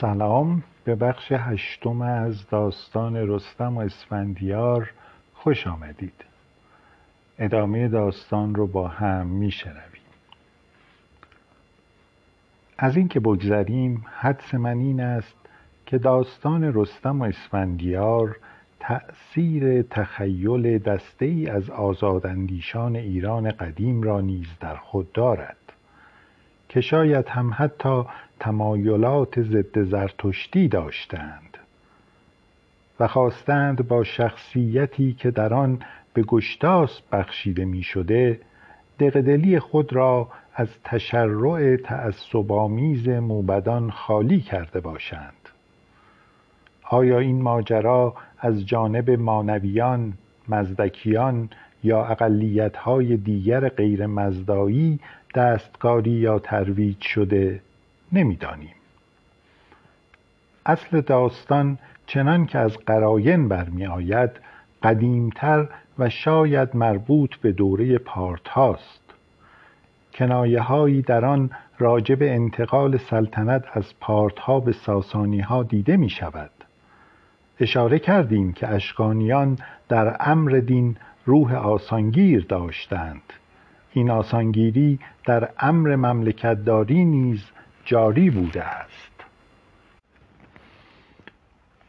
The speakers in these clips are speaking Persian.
سلام به بخش هشتم از داستان رستم و اسفندیار خوش آمدید. ادامه داستان رو با هم میشنویم. از اینکه بگذریم حدس من این است که داستان رستم و اسفندیار تأثیر تخیل دسته ای از آزاداندیشان ایران قدیم را نیز در خود دارد. که شاید هم حتی تمایلات ضد زرتشتی داشتند و خواستند با شخصیتی که در آن به گشتاس بخشیده می شده دقدلی خود را از تشرع تعصبآمیز موبدان خالی کرده باشند. آیا این ماجرا از جانب مانویان، مزدکیان یا اقلیتهای دیگر غیر مزدایی دستکاری یا ترویج شده نمی‌دانیم. اصل داستان چنان که از قراین برمی آید قدیمتر و شاید مربوط به دوره پارت هاست کنایه هایی در آن راجب انتقال سلطنت از پارت ها به ساسانی ها دیده می شود اشاره کردیم که اشکانیان در امر دین روح آسانگیر داشتند. این آسانگیری در امر مملکتداری نیز جاری بوده است.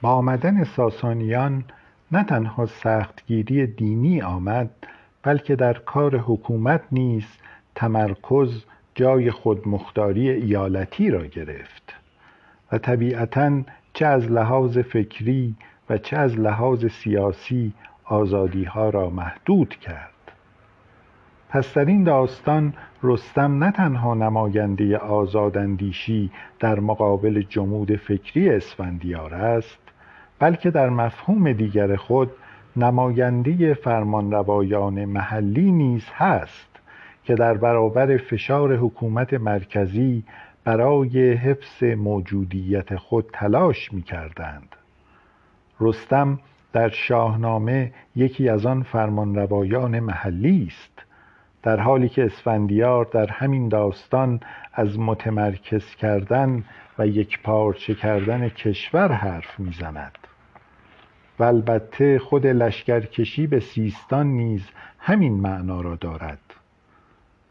با آمدن ساسانیان نه تنها سختگیری دینی آمد بلکه در کار حکومت نیز تمرکز جای خودمختاری ایالتی را گرفت و طبیعتا چه از لحاظ فکری و چه از لحاظ سیاسی آزادیها را محدود کرد پس در این داستان رستم نه تنها نماینده آزاداندیشی در مقابل جمود فکری اسفندیار است بلکه در مفهوم دیگر خود نماینده فرمانروایان محلی نیز هست که در برابر فشار حکومت مرکزی برای حفظ موجودیت خود تلاش می کردند. رستم در شاهنامه یکی از آن فرمانروایان محلی است. در حالی که اسفندیار در همین داستان از متمرکز کردن و یک پارچه کردن کشور حرف می‌زند. و البته خود لشکرکشی به سیستان نیز همین معنا را دارد.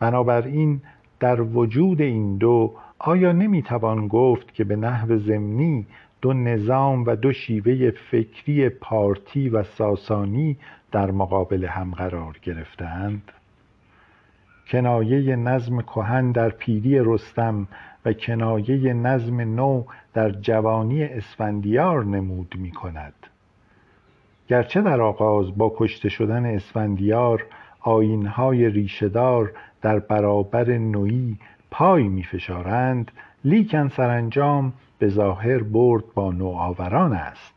بنابراین در وجود این دو آیا نمی‌توان گفت که به نحو ضمنی دو نظام و دو شیوه فکری پارتی و ساسانی در مقابل هم قرار گرفتند کنایه نظم کهن در پیری رستم و کنایه نظم نو در جوانی اسفندیار نمود می کند گرچه در آغاز با کشته شدن اسفندیار آینهای ریشهدار در برابر نویی پای می فشارند لیکن سرانجام به ظاهر برد با نوآوران است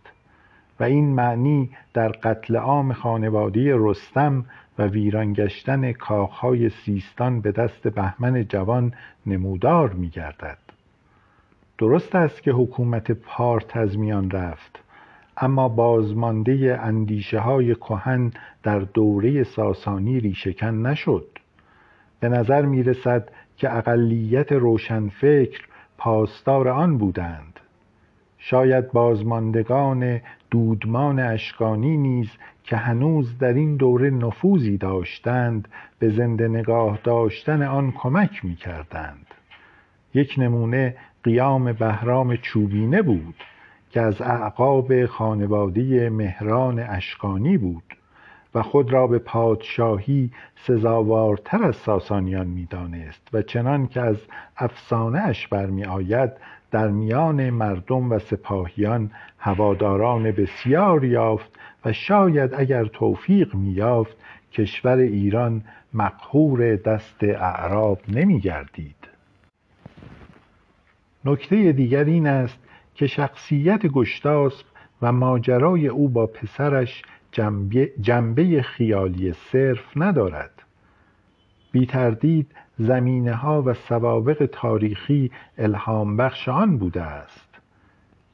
و این معنی در قتل عام خانواده رستم و ویران گشتن کاخهای سیستان به دست بهمن جوان نمودار می گردد. درست است که حکومت پارت از میان رفت اما بازمانده اندیشه های کهن در دوره ساسانی ریشهکن نشد به نظر می رسد که اقلیت روشنفکر پاسدار آن بودند شاید بازماندگان دودمان اشکانی نیز که هنوز در این دوره نفوذی داشتند به زنده نگاه داشتن آن کمک می کردند. یک نمونه قیام بهرام چوبینه بود که از اعقاب خانواده مهران اشکانی بود و خود را به پادشاهی سزاوارتر از ساسانیان می‌دانست و چنان که از افسانه اش برمی آید در میان مردم و سپاهیان هواداران بسیار یافت و شاید اگر توفیق میافت کشور ایران مقهور دست اعراب نمیگردید. نکته دیگر این است که شخصیت گشتاسب و ماجرای او با پسرش جنبه خیالی صرف ندارد. بی تردید زمینه ها و سوابق تاریخی الهام بخش آن بوده است.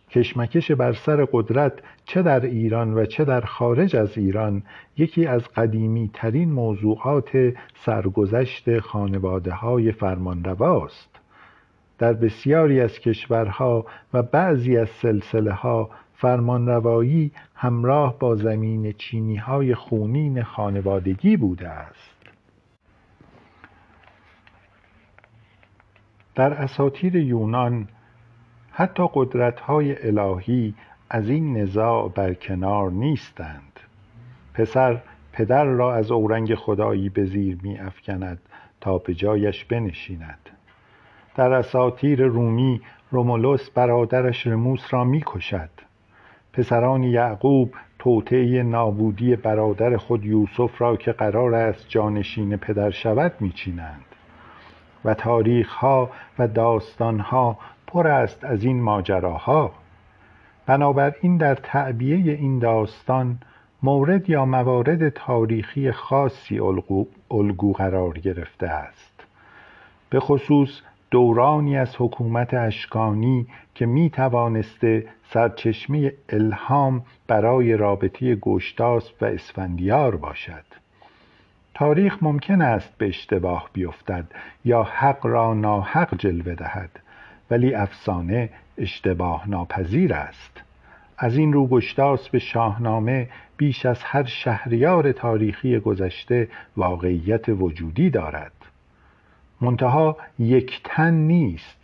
کشمکش بر سر قدرت چه در ایران و چه در خارج از ایران یکی از قدیمی ترین موضوعات سرگذشت خانواده های فرمانرواست در بسیاری از کشورها و بعضی از سلسله ها فرمانروایی همراه با زمین چینی های خونین خانوادگی بوده است. در اساطیر یونان حتی قدرت‌های الهی از این نزاع برکنار نیستند. پسر پدر را از اورنگ خدایی به زیر افکند تا به جایش بنشیند. در اساطیر رومی رومولوس برادرش رموس را می‌کشد. پسران یعقوب توطعه نابودی برادر خود یوسف را که قرار است جانشین پدر شود میچینند. و تاریخها و داستانها پر است از این ماجراها. بنابراین در تعبیه این داستان مورد یا موارد تاریخی خاصی الگو قرار گرفته است. به خصوص دورانی از حکومت اشکانی که می توانسته سرچشمه الهام برای رابطه گشتاسب و اسفندیار باشد. تاریخ ممکن است به اشتباه بیفتد یا حق را ناحق جلوه دهد ولی افسانه اشتباه ناپذیر است. از این رو به شاهنامه بیش از هر شهریار تاریخی گذشته واقعیت وجودی دارد. منتها یک تن نیست.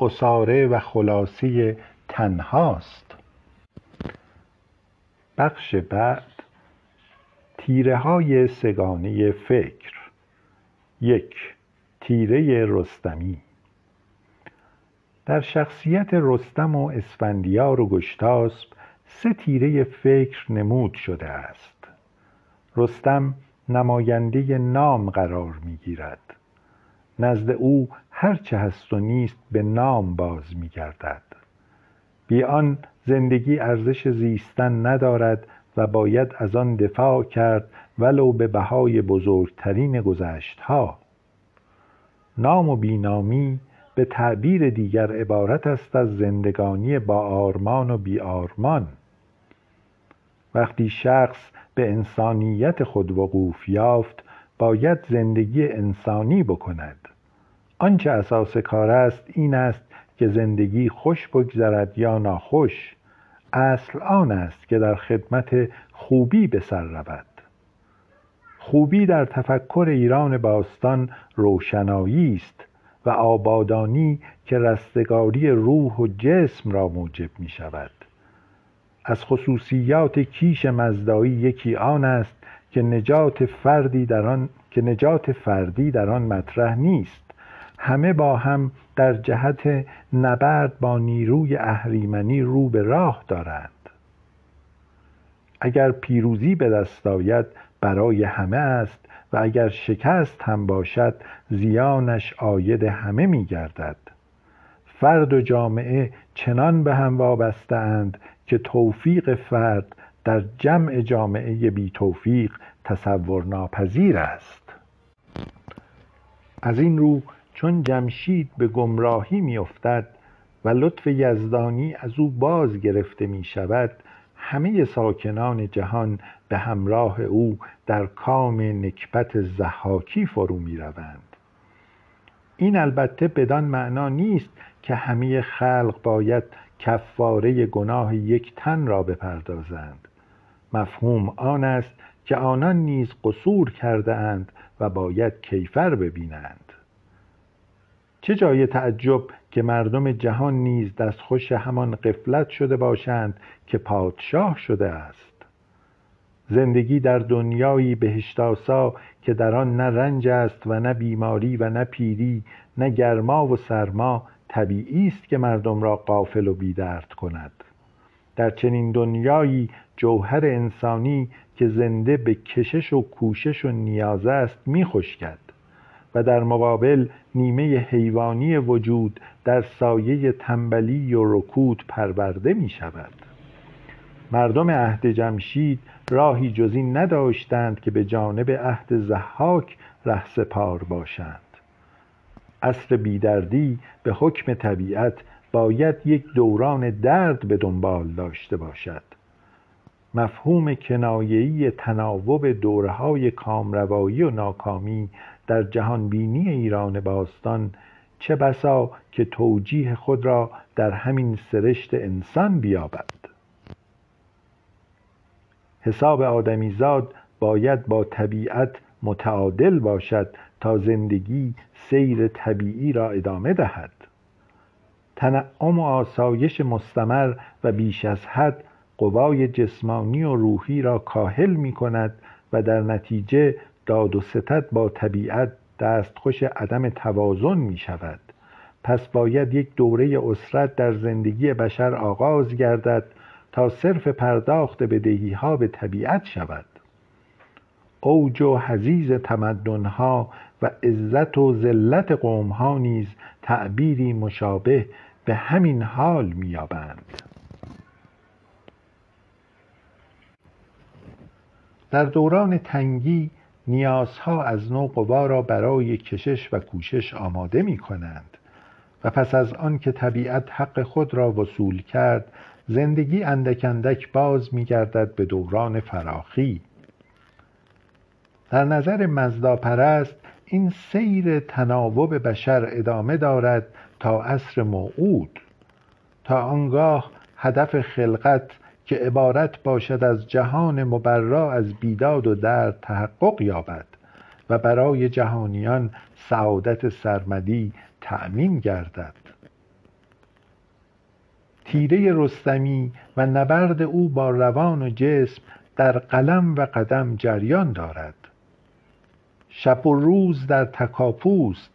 اساره و خلاصه تنهاست. بخش بعد تیره های سگانه فکر. یک تیره رستمی. در شخصیت رستم و اسفندیار و گشتاسب سه تیره فکر نمود شده است. رستم نماینده نام قرار می‌گیرد. نزد او هرچه هست و نیست به نام باز میگردد. بی آن زندگی ارزش زیستن ندارد و باید از آن دفاع کرد ولو به بهای بزرگترین گذشتها. نام و بینامی به تعبیر دیگر عبارت است از زندگانی با آرمان و بی آرمان. وقتی شخص به انسانیت خود وقوف یافت باید زندگی انسانی بکند. آنچه اساس کار است این است که زندگی خوش بگذرد یا ناخوش. اصل آن است که در خدمت خوبی به سر رود. خوبی در تفکر ایران باستان روشنایی است و آبادانی که رستگاری روح و جسم را موجب می شود. از خصوصیات کیش مزدایی یکی آن است که نجات فردی در آن که نجات فردی در آن مطرح نیست. همه با هم در جهت نبرد با نیروی اهریمنی رو به راه دارند. اگر پیروزی به دست آید برای همه است و اگر شکست هم باشد زیانش آید همه می گردد. فرد و جامعه چنان به هم وابسته اند که توفیق فرد در جمع جامعه بی توفیق تصور ناپذیر است. از این رو چون جمشید به گمراهی میافتد و لطف یزدانی از او باز گرفته می شود همه ساکنان جهان به همراه او در کام نکبت زحاکی فرو می روند. این البته بدان معنا نیست که همه خلق باید کفاره گناه یک تن را بپردازند مفهوم آن است که آنان نیز قصور کرده اند و باید کیفر ببینند چه جای تعجب که مردم جهان نیز دستخوش همان قفلت شده باشند که پادشاه شده است؟ زندگی در دنیایی بهشتاسا که در آن نه رنج است و نه بیماری و نه پیری نه گرما و سرما طبیعی است که مردم را قافل و بیدرد کند. در چنین دنیایی جوهر انسانی که زنده به کشش و کوشش و نیاز است میخشکد. و در مقابل نیمه حیوانی وجود در سایه تنبلی و رکود پرورده می شود مردم عهد جمشید راهی جزی نداشتند که به جانب عهد زحاک رهسپار باشند. عصر بیدردی به حکم طبیعت باید یک دوران درد به دنبال داشته باشد. مفهوم کنایه‌ای تناوب دوره‌های کامروایی و ناکامی در جهانبینی ایران باستان چه بسا که توجیه خود را در همین سرشت انسان بیابد. حساب آدمیزاد باید با طبیعت متعادل باشد تا زندگی سیر طبیعی را ادامه دهد. تنعم و آسایش مستمر و بیش از حد قوای جسمانی و روحی را کاهل می کند و در نتیجه داد و ستد با طبیعت دستخوش عدم توازن می شود پس باید یک دوره اسرت در زندگی بشر آغاز گردد تا صرف پرداخت بدهی ها به طبیعت شود. اوج و حزیز تمدنها و عزت و ذلت قومها نیز تعبیری مشابه به همین حال مییابند. در دوران تنگی نیازها از نو قوا را برای کشش و کوشش آماده می کنند و پس از آن که طبیعت حق خود را وصول کرد زندگی اندک اندک باز می گردد به دوران فراخی. در نظر مزداپرست این سیر تناوب بشر ادامه دارد تا عصر موعود. تا آنگاه هدف خلقت که عبارت باشد از جهان مبرا از بیداد و درد تحقق یابد و برای جهانیان سعادت سرمدی تأمین گردد. تیره رستمی و نبرد او با روان و جسم در قلم و قدم جریان دارد. شب و روز در تکاپوست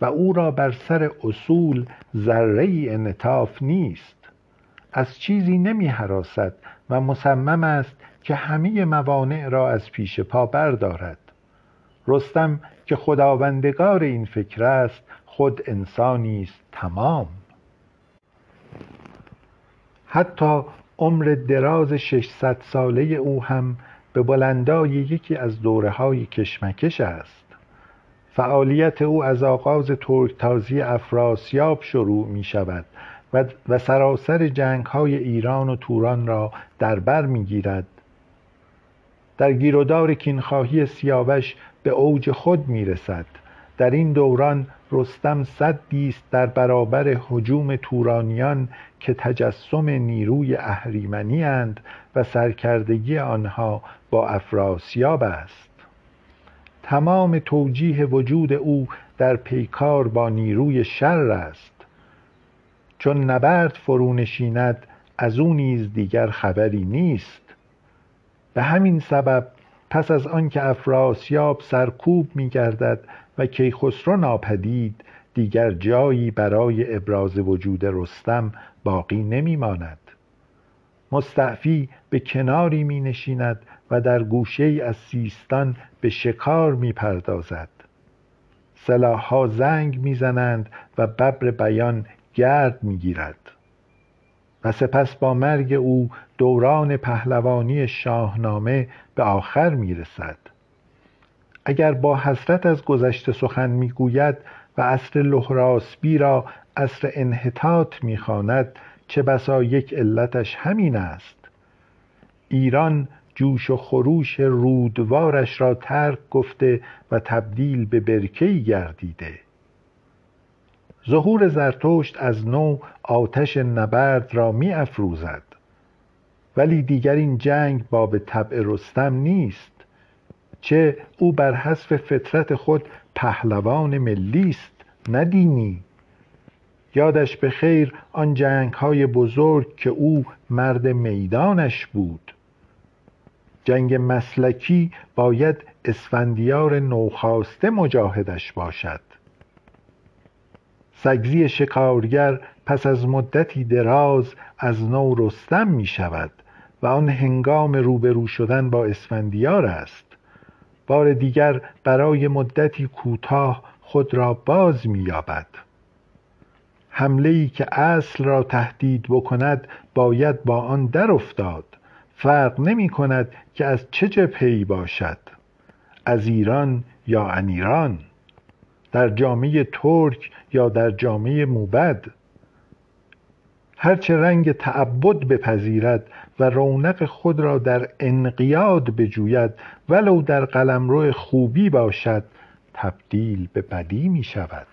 و او را بر سر اصول ذره ای انعطاف نیست. از چیزی نمی حراسد و مصمم است که همه موانع را از پیش پا بردارد. رستم که خداوندگار این فکر است خود انسانی است تمام. حتی عمر دراز 600 ساله او هم به بلندای یکی از دوره های کشمکش است. فعالیت او از آغاز ترکتازی افراسیاب شروع می شود و, سراسر جنگ های ایران و توران را در بر می گیرد در گیرودار کینخواهی سیاوش به اوج خود می رسد در این دوران رستم صدی است در برابر هجوم تورانیان که تجسم نیروی اهریمنی اند و سرکردگی آنها با افراسیاب است. تمام توجیه وجود او در پیکار با نیروی شر است. چون نبرد فرو نشیند از او نیز دیگر خبری نیست. به همین سبب پس از آنکه افراسیاب سرکوب می گردد و کیخسرو ناپدید دیگر جایی برای ابراز وجود رستم باقی نمی ماند مستعفی به کناری می نشیند و در گوشه از سیستان به شکار می پردازد سلاحها زنگ می‌زنند و ببر بیان گرد می‌گیرد و سپس با مرگ او دوران پهلوانی شاهنامه به آخر می‌رسد. اگر با حسرت از گذشته سخن می‌گوید و عصر لهراسبی را عصر انحطاط می‌خواند چه بسا یک علتش همین است. ایران جوش و خروش رودوارش را ترک گفته و تبدیل به برکهای گردیده. ظهور زرتشت از نو آتش نبرد را می افروزد ولی دیگر این جنگ باب طبع رستم نیست چه او بر حسب فطرت خود پهلوان ملی است نه دینی. یادش به خیر آن جنگ های بزرگ که او مرد میدانش بود. جنگ مسلکی باید اسفندیار نوخاسته مجاهدش باشد. سگزی شکارگر پس از مدتی دراز از نو رستم می شود و آن هنگام روبرو شدن با اسفندیار است. بار دیگر برای مدتی کوتاه خود را باز می یابد. حمله ای که اصل را تهدید بکند باید با آن در افتاد. فرق نمی کند که از چه جبهه باشد. از ایران یا عن ایران در جامعه ترک یا در جامعه موبد هرچه رنگ تعبد بپذیرد و رونق خود را در انقیاد بجوید ولو در قلمرو خوبی باشد تبدیل به بدی می شود